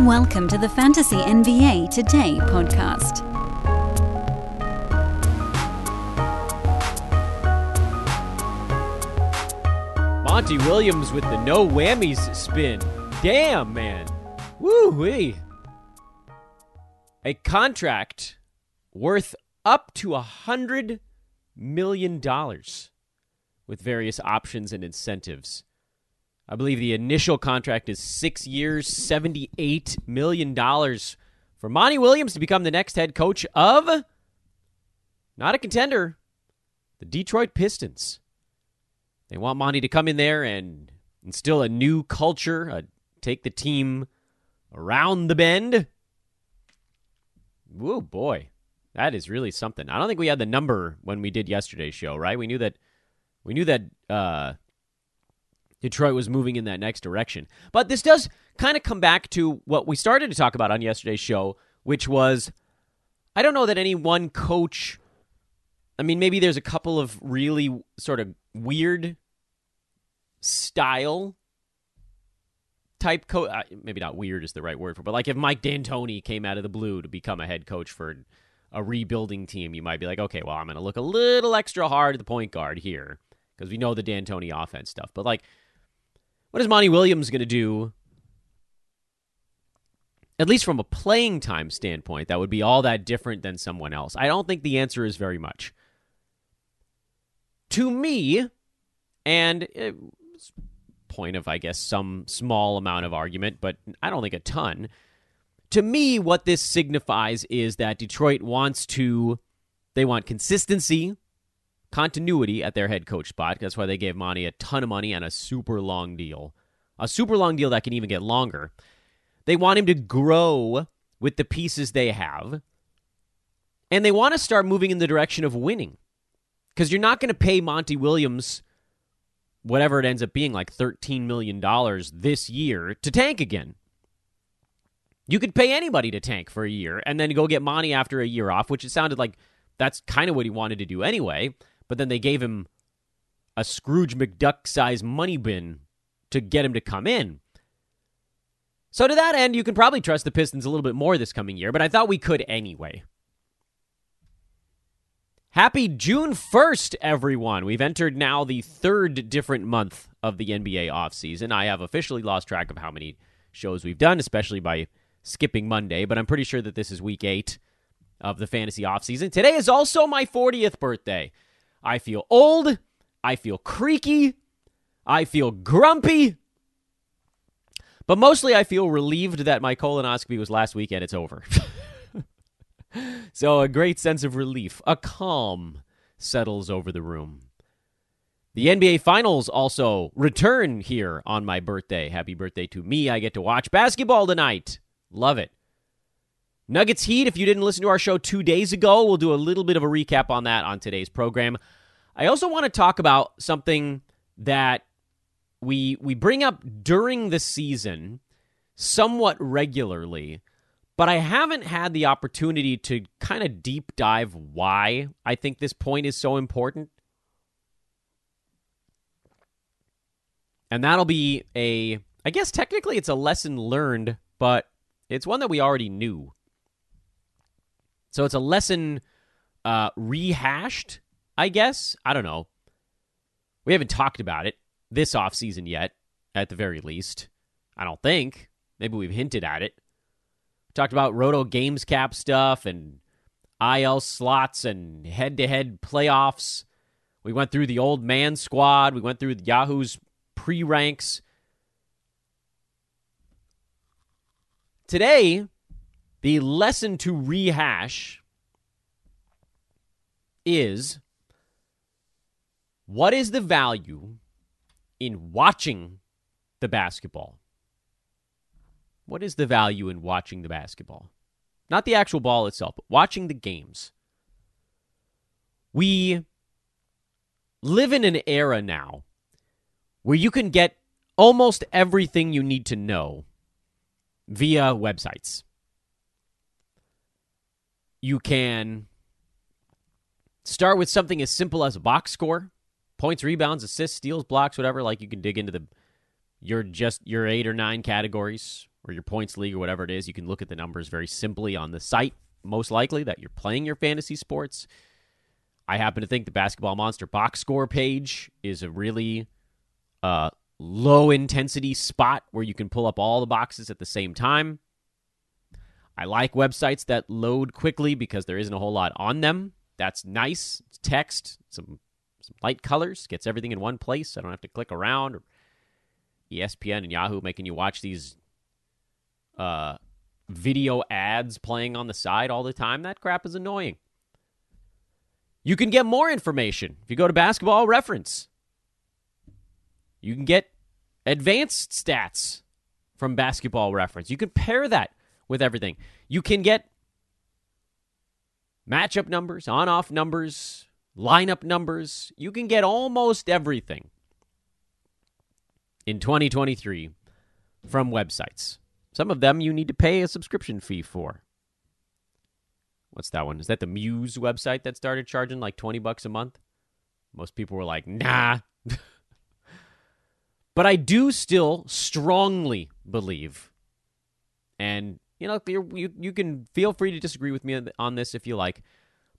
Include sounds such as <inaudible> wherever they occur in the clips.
Welcome to the Fantasy NBA Today podcast. Monty Williams with the no whammies spin. Damn, man. Woo wee. A contract worth up to a hundred million dollars with various options and incentives. I believe the initial contract is six years, $78 million for Monty Williams to become the next head coach of not a contender, the Detroit Pistons. They want Monty to come in there and instill a new culture, take the team around the bend. Whoa, boy. That is really something. I don't think we had the number when we did yesterday's show, right? We knew that we knew that uh, Detroit was moving in that next direction. But this does kind of come back to what we started to talk about on yesterday's show, which was I don't know that any one coach. I mean, maybe there's a couple of really sort of weird style type coach. Uh, maybe not weird is the right word for, it, but like if Mike D'Antoni came out of the blue to become a head coach for a rebuilding team, you might be like, okay, well, I'm going to look a little extra hard at the point guard here because we know the D'Antoni offense stuff. But like what is Monty Williams going to do? At least from a playing time standpoint, that would be all that different than someone else. I don't think the answer is very much. To me, and eh, point of, I guess, some small amount of argument, but I don't think a ton. To me, what this signifies is that Detroit wants to, they want consistency continuity at their head coach spot. That's why they gave Monty a ton of money and a super long deal. A super long deal that can even get longer. They want him to grow with the pieces they have. And they want to start moving in the direction of winning. Because you're not going to pay Monty Williams whatever it ends up being, like $13 million this year to tank again. You could pay anybody to tank for a year and then go get Monty after a year off, which it sounded like that's kind of what he wanted to do anyway but then they gave him a Scrooge McDuck sized money bin to get him to come in. So, to that end, you can probably trust the Pistons a little bit more this coming year, but I thought we could anyway. Happy June 1st, everyone. We've entered now the third different month of the NBA offseason. I have officially lost track of how many shows we've done, especially by skipping Monday, but I'm pretty sure that this is week eight of the fantasy offseason. Today is also my 40th birthday. I feel old. I feel creaky. I feel grumpy. But mostly I feel relieved that my colonoscopy was last week and it's over. <laughs> so a great sense of relief, a calm settles over the room. The NBA Finals also return here on my birthday. Happy birthday to me. I get to watch basketball tonight. Love it. Nuggets Heat, if you didn't listen to our show two days ago, we'll do a little bit of a recap on that on today's program. I also want to talk about something that we we bring up during the season somewhat regularly, but I haven't had the opportunity to kind of deep dive why I think this point is so important. And that'll be a I guess technically it's a lesson learned, but it's one that we already knew. So it's a lesson uh, rehashed, I guess. I don't know. We haven't talked about it this offseason yet, at the very least. I don't think. Maybe we've hinted at it. talked about Roto Games Cap stuff and IL slots and head to head playoffs. We went through the old man squad. We went through Yahoo's pre ranks. Today, the lesson to rehash is what is the value in watching the basketball? What is the value in watching the basketball? Not the actual ball itself, but watching the games. We live in an era now where you can get almost everything you need to know via websites you can start with something as simple as a box score points rebounds assists steals blocks whatever like you can dig into the your just your eight or nine categories or your points league or whatever it is, you can look at the numbers very simply on the site, most likely that you're playing your fantasy sports. I happen to think the Basketball Monster box score page is a really uh, low intensity spot where you can pull up all the boxes at the same time. I like websites that load quickly because there isn't a whole lot on them. That's nice. It's text, some some light colors, gets everything in one place. I don't have to click around. ESPN and Yahoo making you watch these uh, video ads playing on the side all the time. That crap is annoying. You can get more information if you go to Basketball Reference. You can get advanced stats from Basketball Reference. You can pair that with everything. You can get matchup numbers, on off numbers, lineup numbers. You can get almost everything in 2023 from websites. Some of them you need to pay a subscription fee for. What's that one? Is that the Muse website that started charging like 20 bucks a month? Most people were like, nah. <laughs> but I do still strongly believe, and you know, you, you can feel free to disagree with me on this if you like,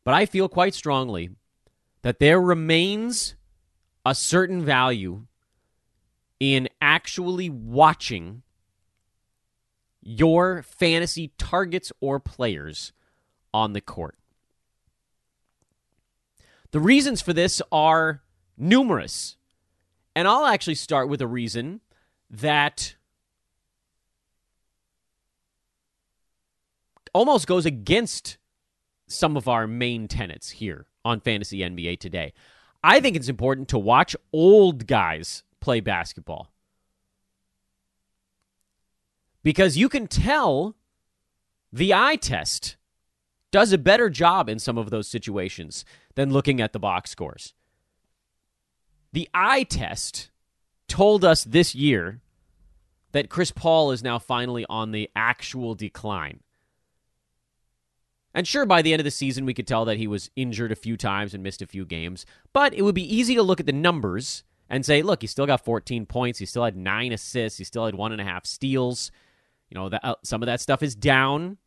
but I feel quite strongly that there remains a certain value in actually watching your fantasy targets or players on the court. The reasons for this are numerous. And I'll actually start with a reason that almost goes against some of our main tenets here on Fantasy NBA today. I think it's important to watch old guys play basketball. Because you can tell the eye test does a better job in some of those situations than looking at the box scores. The eye test told us this year that Chris Paul is now finally on the actual decline. And sure, by the end of the season, we could tell that he was injured a few times and missed a few games. But it would be easy to look at the numbers and say, look, he still got 14 points. He still had nine assists. He still had one and a half steals. You know, that, uh, some of that stuff is down.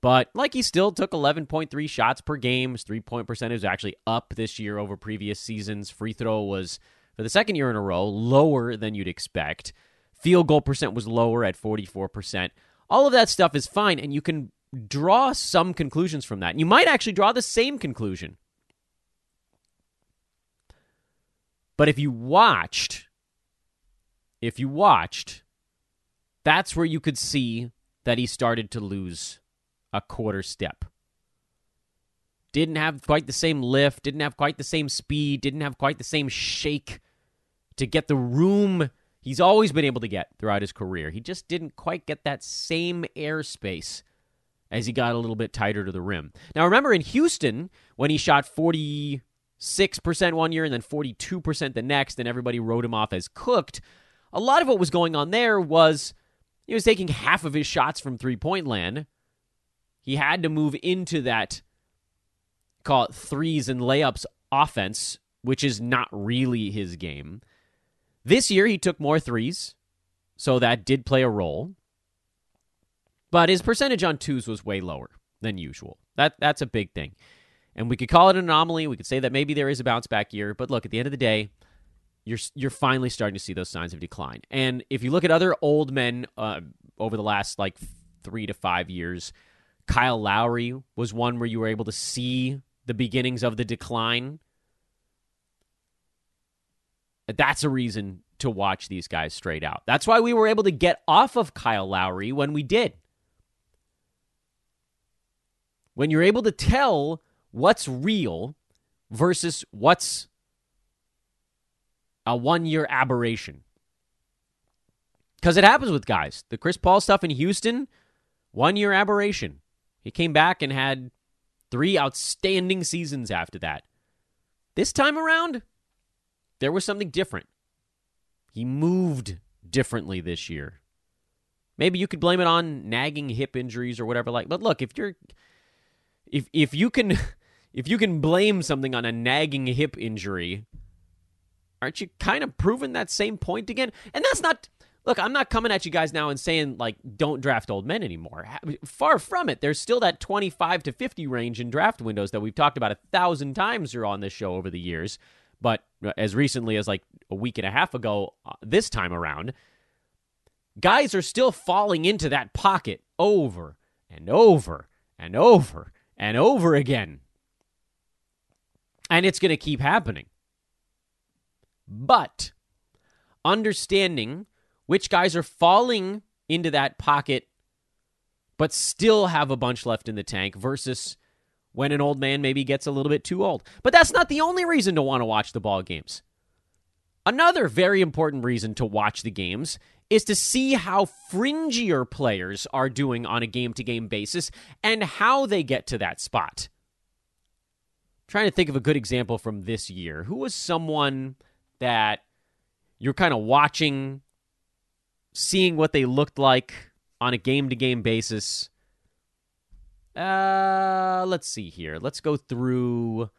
But like he still took 11.3 shots per game. His three point percentage was actually up this year over previous seasons. Free throw was, for the second year in a row, lower than you'd expect. Field goal percent was lower at 44%. All of that stuff is fine, and you can draw some conclusions from that. You might actually draw the same conclusion. But if you watched, if you watched, that's where you could see that he started to lose a quarter step. Didn't have quite the same lift, didn't have quite the same speed, didn't have quite the same shake to get the room he's always been able to get throughout his career. He just didn't quite get that same airspace as he got a little bit tighter to the rim. Now, remember in Houston, when he shot 46% one year and then 42% the next, and everybody wrote him off as cooked, a lot of what was going on there was he was taking half of his shots from three point land. He had to move into that, call it threes and layups offense, which is not really his game. This year, he took more threes, so that did play a role. But his percentage on twos was way lower than usual. That that's a big thing. And we could call it an anomaly. We could say that maybe there is a bounce back year, but look, at the end of the day, you're you're finally starting to see those signs of decline. And if you look at other old men uh, over the last like three to five years, Kyle Lowry was one where you were able to see the beginnings of the decline. That's a reason to watch these guys straight out. That's why we were able to get off of Kyle Lowry when we did when you're able to tell what's real versus what's a one year aberration. Because it happens with guys. The Chris Paul stuff in Houston, one year aberration. He came back and had three outstanding seasons after that. This time around, there was something different. He moved differently this year. Maybe you could blame it on nagging hip injuries or whatever like. But look, if you're if if you can <laughs> if you can blame something on a nagging hip injury, aren't you kind of proving that same point again? And that's not look, I'm not coming at you guys now and saying like don't draft old men anymore. Far from it. There's still that 25 to 50 range in draft windows that we've talked about a thousand times here on this show over the years. But uh, as recently as like a week and a half ago, uh, this time around, guys are still falling into that pocket over and over and over and over again. And it's going to keep happening. But understanding which guys are falling into that pocket but still have a bunch left in the tank versus when an old man maybe gets a little bit too old. But that's not the only reason to want to watch the ball games. Another very important reason to watch the games is to see how fringier players are doing on a game to game basis and how they get to that spot. I'm trying to think of a good example from this year. Who was someone that you're kind of watching seeing what they looked like on a game to game basis. Uh, let's see here. Let's go through.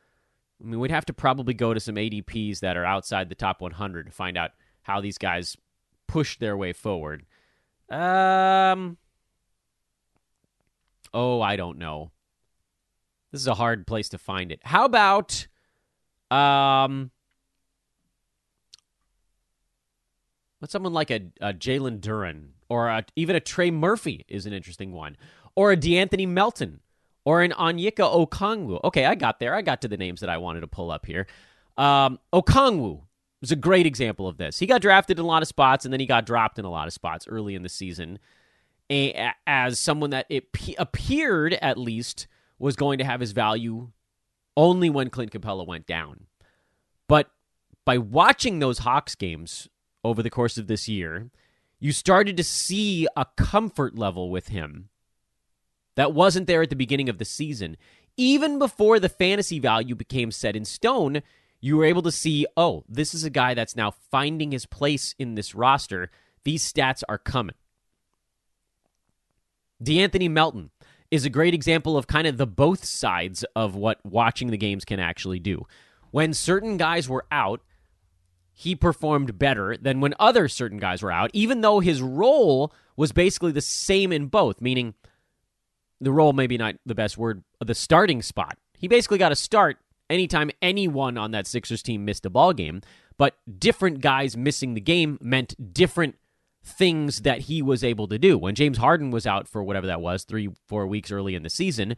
I mean, we'd have to probably go to some ADPs that are outside the top 100 to find out how these guys push their way forward. Um. Oh, I don't know. This is a hard place to find it. How about um But someone like a, a Jalen Duren or a, even a Trey Murphy is an interesting one, or a De'Anthony Melton or an Onyeka Okongwu. Okay, I got there. I got to the names that I wanted to pull up here. Um, Okongwu was a great example of this. He got drafted in a lot of spots and then he got dropped in a lot of spots early in the season as someone that it appeared at least was going to have his value only when Clint Capela went down. But by watching those Hawks games over the course of this year, you started to see a comfort level with him that wasn't there at the beginning of the season. Even before the fantasy value became set in stone, you were able to see, oh, this is a guy that's now finding his place in this roster. These stats are coming. De'Anthony Melton is a great example of kind of the both sides of what watching the games can actually do. When certain guys were out, he performed better than when other certain guys were out, even though his role was basically the same in both, meaning the role maybe not the best word, the starting spot. He basically got a start anytime anyone on that Sixers team missed a ball game, but different guys missing the game meant different things that he was able to do. When James Harden was out for whatever that was, 3 4 weeks early in the season,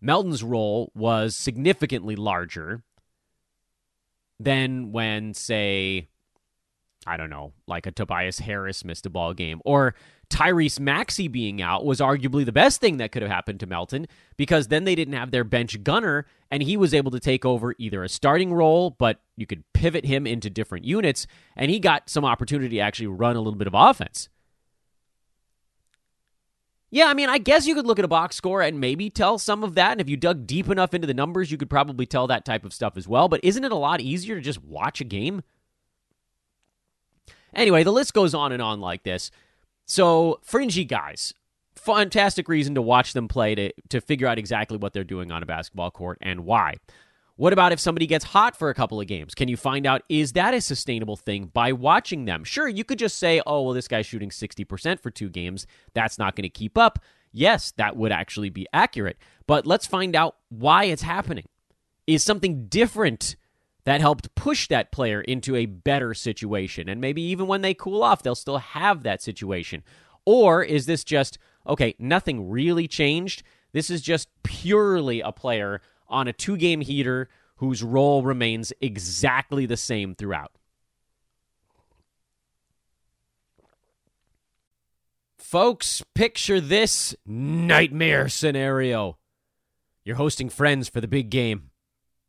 Melton's role was significantly larger than when, say, I don't know, like a Tobias Harris missed a ball game or Tyrese Maxey being out was arguably the best thing that could have happened to Melton because then they didn't have their bench gunner and he was able to take over either a starting role, but you could pivot him into different units and he got some opportunity to actually run a little bit of offense. Yeah, I mean, I guess you could look at a box score and maybe tell some of that. And if you dug deep enough into the numbers, you could probably tell that type of stuff as well. But isn't it a lot easier to just watch a game? Anyway, the list goes on and on like this. So, fringy guys, fantastic reason to watch them play to, to figure out exactly what they're doing on a basketball court and why. What about if somebody gets hot for a couple of games? Can you find out is that a sustainable thing by watching them? Sure, you could just say, oh, well, this guy's shooting 60% for two games. That's not going to keep up. Yes, that would actually be accurate. But let's find out why it's happening. Is something different that helped push that player into a better situation? And maybe even when they cool off, they'll still have that situation. Or is this just, okay, nothing really changed? This is just purely a player on a two game heater whose role remains exactly the same throughout. Folks, picture this nightmare scenario. You're hosting friends for the big game.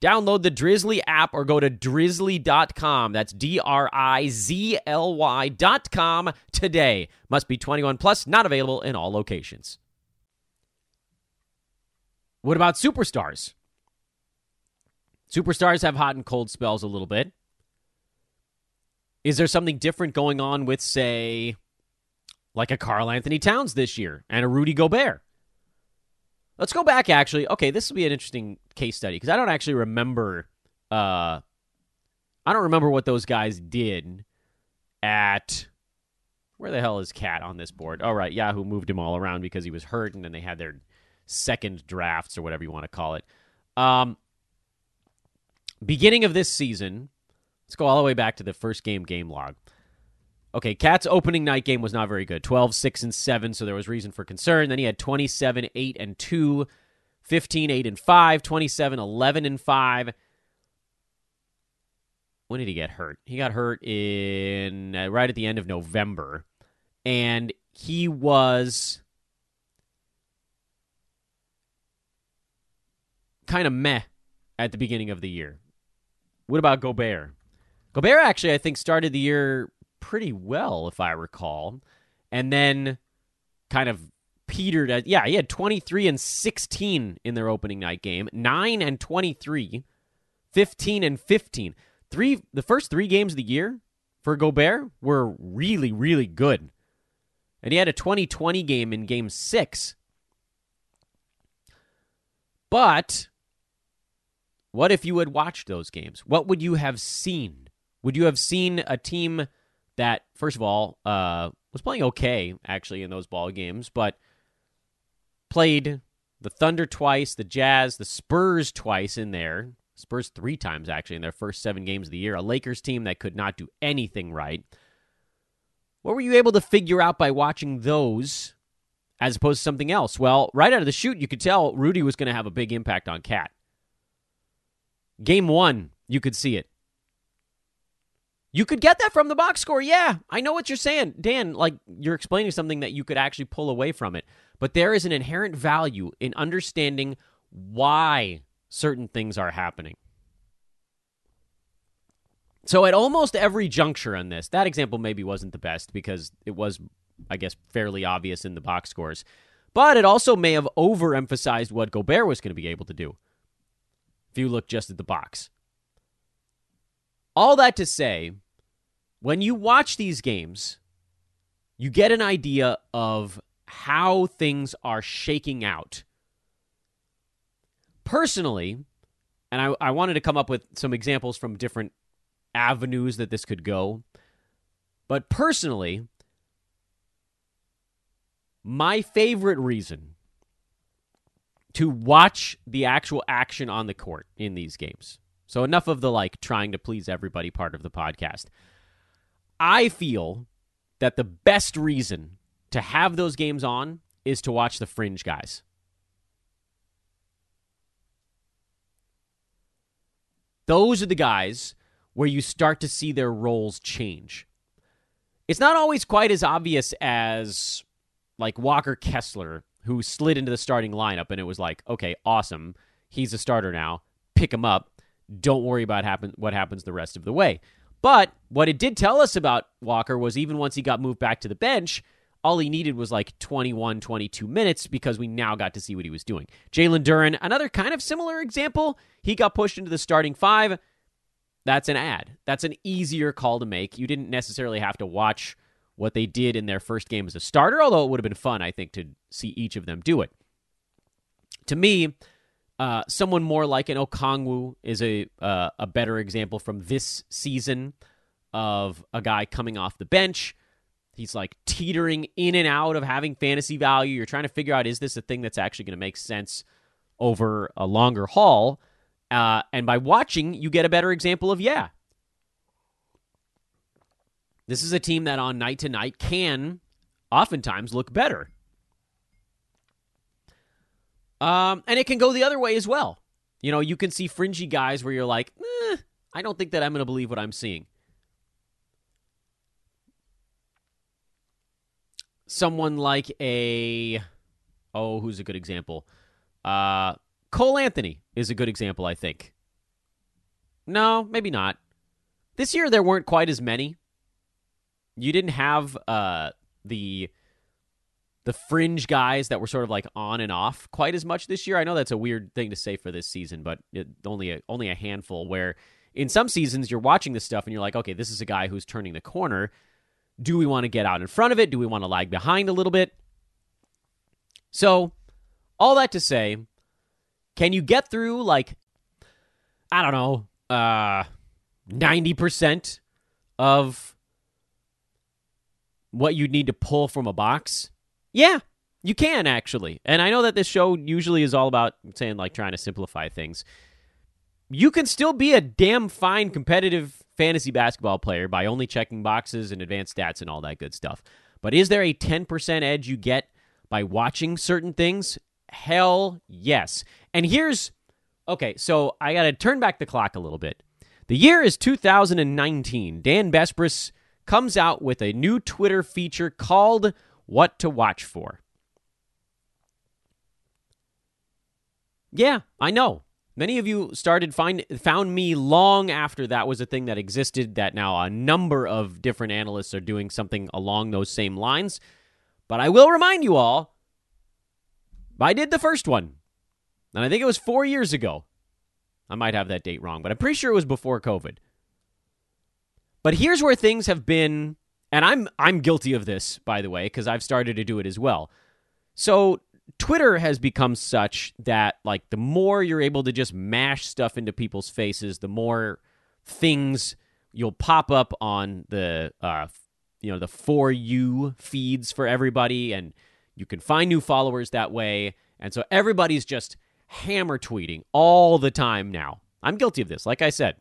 Download the Drizly app or go to drizly.com. That's D R I Z L Y.com today. Must be 21 plus, not available in all locations. What about superstars? Superstars have hot and cold spells a little bit. Is there something different going on with, say, like a Karl-Anthony Towns this year and a Rudy Gobert? Let's go back, actually. Okay, this will be an interesting case study because I don't actually remember. Uh, I don't remember what those guys did at. Where the hell is KAT on this board? All oh, Yahoo moved him all around because he was hurt, and then they had their second drafts or whatever you want to call it. Um, beginning of this season, let's go all the way back to the first game game log. Okay, KAT's opening night game was not very good 12, 6, and 7, so there was reason for concern. Then he had 27, 8, and 2, 15, 8, and 5, 27, 11, and 5. When did he get hurt? He got hurt in uh, right at the end of November. And he was kind of meh at the beginning of the year. What about Gobert? Gobert actually, I think, started the year pretty well, if I recall, and then kind of petered at. Yeah, he had 23 and 16 in their opening night game, 9 and 23, 15 and 15. Three, the first three games of the year for Gobert were really, really good. And he had a 2020 game in game six. But what if you had watched those games? What would you have seen? Would you have seen a team that, first of all, uh, was playing okay actually in those ball games, but played the Thunder twice, the Jazz, the Spurs twice in there. Spurs three times actually in their first seven games of the year. A Lakers team that could not do anything right. What were you able to figure out by watching those as opposed to something else? Well, right out of the shoot, you could tell Rudy was going to have a big impact on KAT. Game one, you could see it. You could get that from the box score. Yeah, I know what you're saying. Dan, like you're explaining something that you could actually pull away from it. But there is an inherent value in understanding why certain things are happening. So at almost every juncture on this, that example maybe wasn't the best because it was, I guess, fairly obvious in the box scores. But it also may have overemphasized what Gobert was going to be able to do if you look just at the box. All that to say, when you watch these games, you get an idea of how things are shaking out. Personally, and I, I wanted to come up with some examples from different avenues that this could go, but personally, my favorite reason to watch the actual action on the court in these games. So enough of the like trying to please everybody part of the podcast. I feel that the best reason to have those games on is to watch the fringe guys. Those are the guys where you start to see their roles change. It's not always quite as obvious as like Walker Kessler who slid into the starting lineup, and it was like, okay, awesome, he's a starter now. Pick him up. Don't worry about happen- what happens the rest of the way. But what it did tell us about Walker was even once he got moved back to the bench, all he needed was like 21, 22 minutes because we now got to see what he was doing. Jalen Duren, another kind of similar example. He got pushed into the starting five. That's an ad. That's an easier call to make. You didn't necessarily have to watch what they did in their first game as a starter, although it would have been fun, I think, to see each of them do it. To me, uh, someone more like an Okongwu is a uh, a better example from this season of a guy coming off the bench. He's like teetering in and out of having fantasy value. You're trying to figure out is this a thing that's actually going to make sense over a longer haul? Uh, and by watching, you get a better example of yeah, this is a team that on night to night can oftentimes look better. Um, and it can go the other way as well. You know, you can see fringy guys where you're like, eh, I don't think that I'm going to believe what I'm seeing. Someone like a, oh, who's a good example? Uh, Cole Anthony is a good example, I think. No, maybe not. This year there weren't quite as many. You didn't have uh, the the fringe guys that were sort of like on and off quite as much this year. I know that's a weird thing to say for this season, but it, only a, only a handful. Where in some seasons you're watching this stuff and you're like, okay, this is a guy who's turning the corner. Do we want to get out in front of it? Do we want to lag behind a little bit? So, all that to say, can you get through like I don't know, uh 90% of what you'd need to pull from a box? Yeah, you can actually. And I know that this show usually is all about saying like trying to simplify things. You can still be a damn fine competitive fantasy basketball player by only checking boxes and advanced stats and all that good stuff. But is there a 10% edge you get by watching certain things? Hell yes. And here's okay, so I got to turn back the clock a little bit. The year is 2019. Dan Besbris comes out with a new Twitter feature called What to Watch For. Yeah, I know. Many of you started find found me long after that was a thing that existed that now a number of different analysts are doing something along those same lines. But I will remind you all I did the first one. And I think it was 4 years ago. I might have that date wrong, but I'm pretty sure it was before COVID. But here's where things have been and I'm I'm guilty of this by the way because I've started to do it as well. So Twitter has become such that like the more you're able to just mash stuff into people's faces, the more things you'll pop up on the uh, you know the for you feeds for everybody, and you can find new followers that way. And so everybody's just hammer tweeting all the time now. I'm guilty of this, like I said.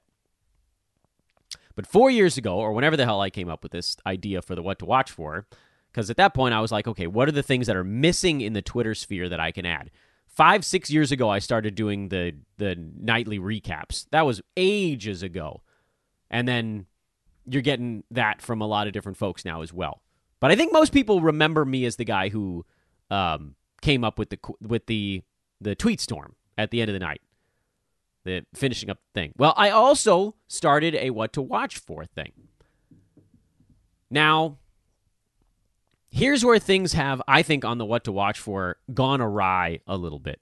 But four years ago, or whenever the hell I came up with this idea for the what to watch for, because at that point, I was like, okay, what are the things that are missing in the Twitter sphere that I can add? Five, six years ago, I started doing the the nightly recaps. That was ages ago, and then you're getting that from a lot of different folks now as well. But I think most people remember me as the guy who um, came up with the with the the tweet storm at the end of the night, the finishing up thing. Well, I also started a what to watch for thing. Now, Here's where things have, I think, on the what to watch for gone awry a little bit.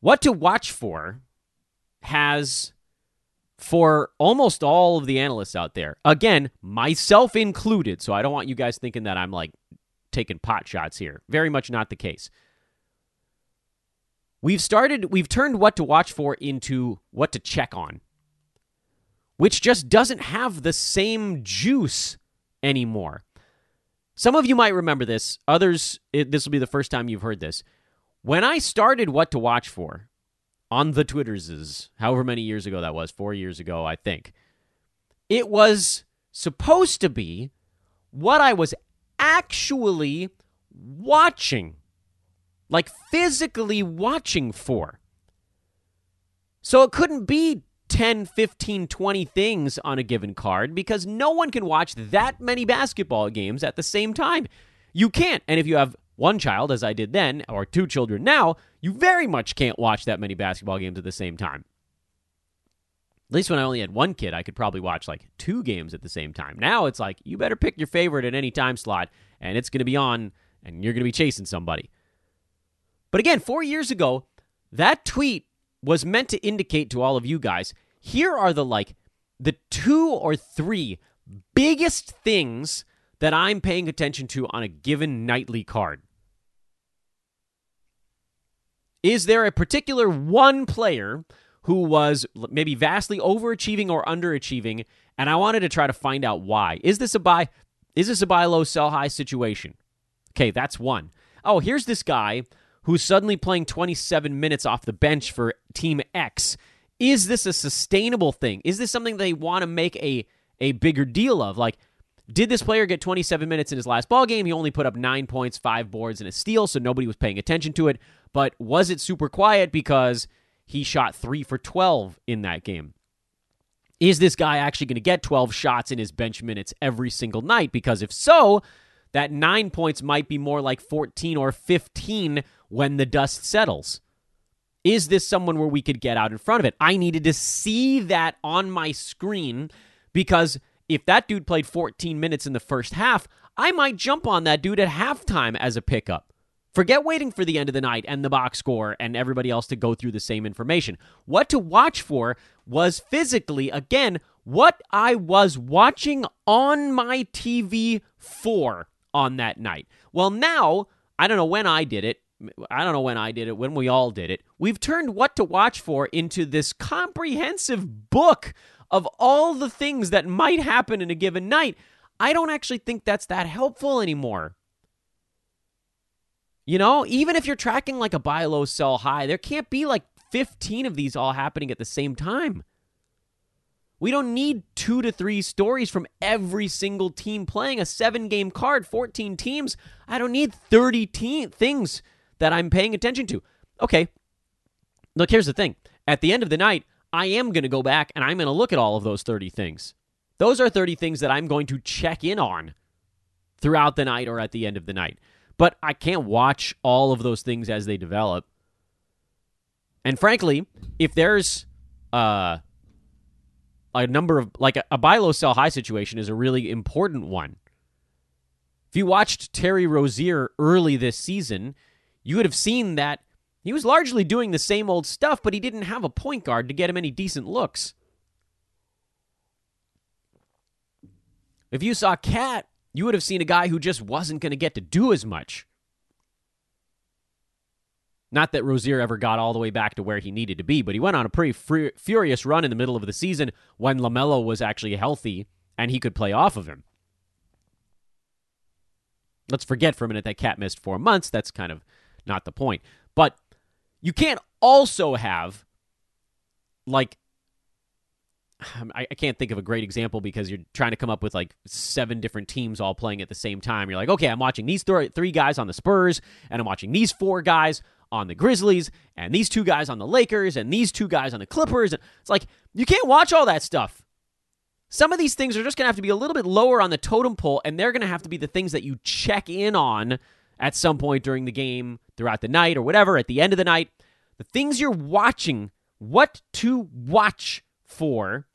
What to watch for has, for almost all of the analysts out there, again, myself included, so I don't want you guys thinking that I'm like taking pot shots here. Very much not the case. We've started, we've turned what to watch for into what to check on, which just doesn't have the same juice anymore. Some of you might remember this. Others, it, this will be the first time you've heard this. When I started What to Watch For on the Twitterses, however many years ago that was, four years ago, I think, it was supposed to be what I was actually watching, like physically watching for. So it couldn't be 10, 15, 20 things on a given card because no one can watch that many basketball games at the same time. You can't. And if you have one child, as I did then, or two children now, you very much can't watch that many basketball games at the same time. At least when I only had one kid, I could probably watch like two games at the same time. Now it's like, you better pick your favorite at any time slot, and it's going to be on, and you're going to be chasing somebody. But again, four years ago, that tweet was meant to indicate to all of you guys here are the like the two or three biggest things that I'm paying attention to on a given nightly card. Is there a particular one player who was maybe vastly overachieving or underachieving and I wanted to try to find out why? Is this a buy is this a buy low sell high situation? Okay, that's one. Oh, here's this guy who's suddenly playing 27 minutes off the bench for team X. Is this a sustainable thing? Is this something they want to make a a bigger deal of? Like, did this player get 27 minutes in his last ball game? He only put up nine points, five boards, and a steal, so nobody was paying attention to it. But was it super quiet because he shot 3 for 12 in that game. Is this guy actually going to get 12 shots in his bench minutes every single night? Because if so, that nine points might be more like 14 or 15 when the dust settles. Is this someone where we could get out in front of it? I needed to see that on my screen because if that dude played 14 minutes in the first half, I might jump on that dude at halftime as a pickup. Forget waiting for the end of the night and the box score and everybody else to go through the same information. What to watch for was physically, again, what I was watching on my TV for on that night. Well, now, I don't know when I did it. I don't know when I did it, when we all did it. We've turned what to watch for into this comprehensive book of all the things that might happen in a given night. I don't actually think that's that helpful anymore. You know, even if you're tracking like a buy low, sell high, there can't be like 15 of these all happening at the same time. We don't need two to three stories from every single team playing a seven game card, 14 teams. I don't need 30 te- things that I'm paying attention to. Okay, look, here's the thing. At the end of the night, I am going to go back and I'm going to look at all of those 30 things. Those are 30 things that I'm going to check in on throughout the night or at the end of the night but I can't watch all of those things as they develop. And frankly, if there's uh, a number of like a, a buy low sell high situation is a really important one. If you watched Terry Rozier early this season, you would have seen that he was largely doing the same old stuff, but he didn't have a point guard to get him any decent looks. If you saw KAT, you would have seen a guy who just wasn't going to get to do as much. Not that Rozier ever got all the way back to where he needed to be, but he went on a pretty fur- furious run in the middle of the season when LaMelo was actually healthy and he could play off of him. Let's forget for a minute that KAT missed four months. That's kind of not the point. But you can't also have like Um, I, I, can't think of a great example because you're trying to come up with like seven different teams all playing at the same time. You're like, okay, I'm watching these th- three guys on the Spurs, and I'm watching these four guys on the Grizzlies, and these two guys on the Lakers, and these two guys on the Clippers. It's like, you can't watch all that stuff. Some of these things are just going to have to be a little bit lower on the totem pole, and they're going to have to be the things that you check in on at some point during the game, throughout the night, or whatever, at the end of the night. The things you're watching, what to watch for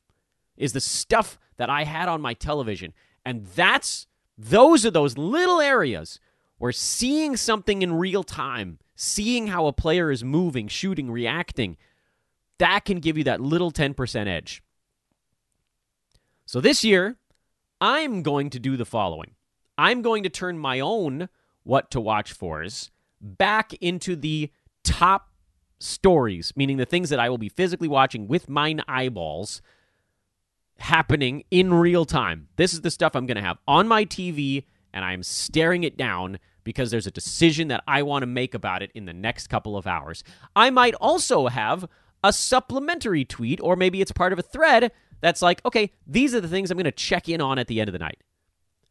is the stuff that I had on my television. And that's those are those little areas where seeing something in real time, seeing how a player is moving, shooting, reacting, that can give you that little 10% edge. So this year, I'm going to do the following. I'm going to turn my own what to watch fors back into the top stories, meaning the things that I will be physically watching with mine eyeballs happening in real time. This is the stuff I'm going to have on my TV and I'm staring it down because there's a decision that I want to make about it in the next couple of hours. I might also have a supplementary tweet, or maybe it's part of a thread that's like, okay, these are the things I'm going to check in on at the end of the night.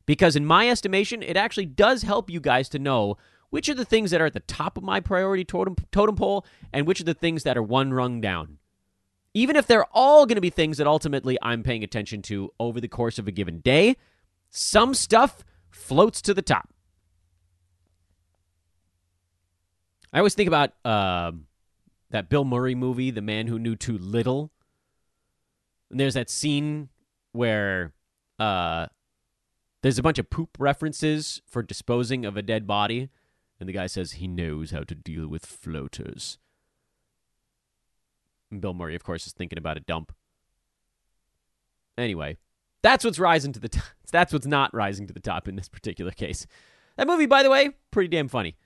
Because in my estimation, it actually does help you guys to know which are the things that are at the top of my priority totem, totem pole and which are the things that are one rung down. Even if they're all going to be things that ultimately I'm paying attention to over the course of a given day, some stuff floats to the top. I always think about uh, that Bill Murray movie, The Man Who Knew Too Little. And there's that scene where uh, there's a bunch of poop references for disposing of a dead body. And the guy says he knows how to deal with floaters. And Bill Murray, of course, is thinking about a dump. Anyway, that's what's rising to the top. <laughs> That's what's not rising to the top in this particular case. That movie, by the way, pretty damn funny.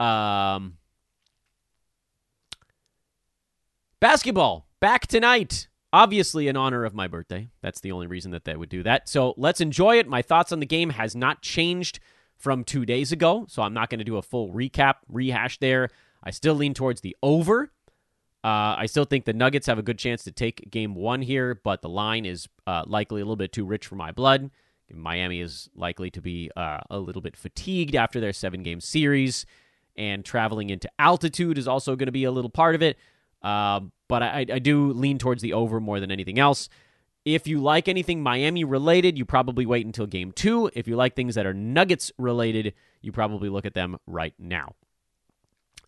Um, basketball back tonight. Obviously, in honor of my birthday. That's the only reason that they would do that. So let's enjoy it. My thoughts on the game has not changed from two days ago, so I'm not going to do a full recap, rehash there. I still lean towards the over. Uh, I still think the Nuggets have a good chance to take game one here, but the line is uh, likely a little bit too rich for my blood. Miami is likely to be uh, a little bit fatigued after their seven game series, and traveling into altitude is also going to be a little part of it. Uh, but I, I do lean towards the over more than anything else. If you like anything Miami related, you probably wait until game two. If you like things that are Nuggets related, you probably look at them right now.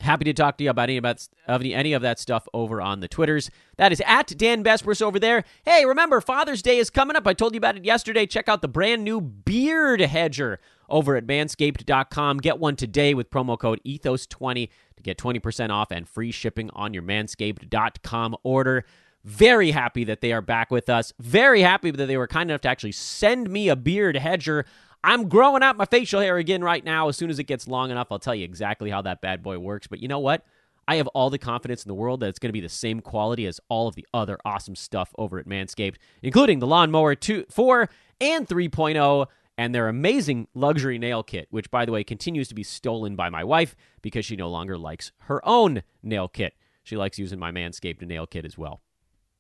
Happy to talk to you about any about of any, of that stuff over on the Twitters. That is at Dan Besbris over there. Hey, remember Father's Day is coming up. I told you about it yesterday. Check out the brand new beard hedger over at manscaped.com. Get one today with promo code ethos20 to get 20% off and free shipping on your manscaped.com order. Very happy that they are back with us. Very happy that they were kind enough to actually send me a beard hedger. I'm growing out my facial hair again right now. As soon as it gets long enough, I'll tell you exactly how that bad boy works. But you know what? I have all the confidence in the world that it's going to be the same quality as all of the other awesome stuff over at Manscaped, including the Lawnmower 2, 4 and 3.0 and their amazing luxury nail kit, which, by the way, continues to be stolen by my wife because she no longer likes her own nail kit. She likes using my Manscaped nail kit as well.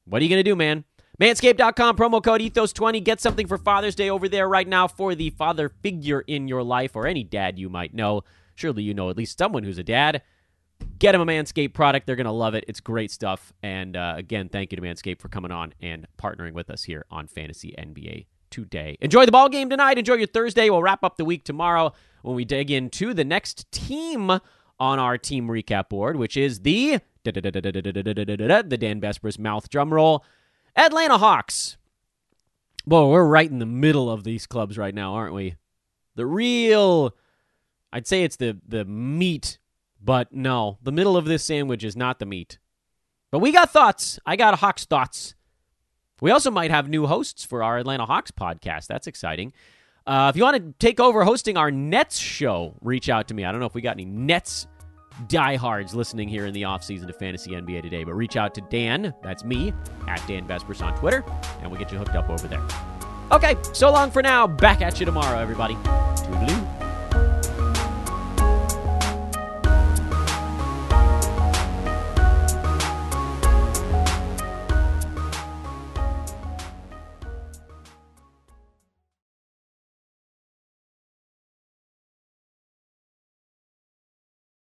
What are you going to do, man? Manscaped.com, promo code Ethos20. Get something for Father's Day over there right now for the father figure in your life or any dad you might know. Surely you know at least someone who's a dad. Get them a Manscaped product. They're going to love it. It's great stuff. And uh, again, thank you to Manscaped for coming on and partnering with us here on Fantasy NBA today. Enjoy the ball game tonight. Enjoy your Thursday. We'll wrap up the week tomorrow when we dig into the next team on our team recap board, which is the the Dan Besbris mouth drum roll. Atlanta Hawks. Boy, we're right in the middle of these clubs right now, aren't we? The real, I'd say it's the the meat, but no, the middle of this sandwich is not the meat. But we got thoughts. I got Hawks thoughts. We also might have new hosts for our Atlanta Hawks podcast. That's exciting. Uh, if you want to take over hosting our Nets show, reach out to me. I don't know if we got any Nets diehards listening here in the offseason to Fantasy NBA today. But reach out to Dan, that's me, at Dan Besbris on Twitter, and we'll get you hooked up over there. Okay, so long for now. Back at you tomorrow, everybody. Toodaloo.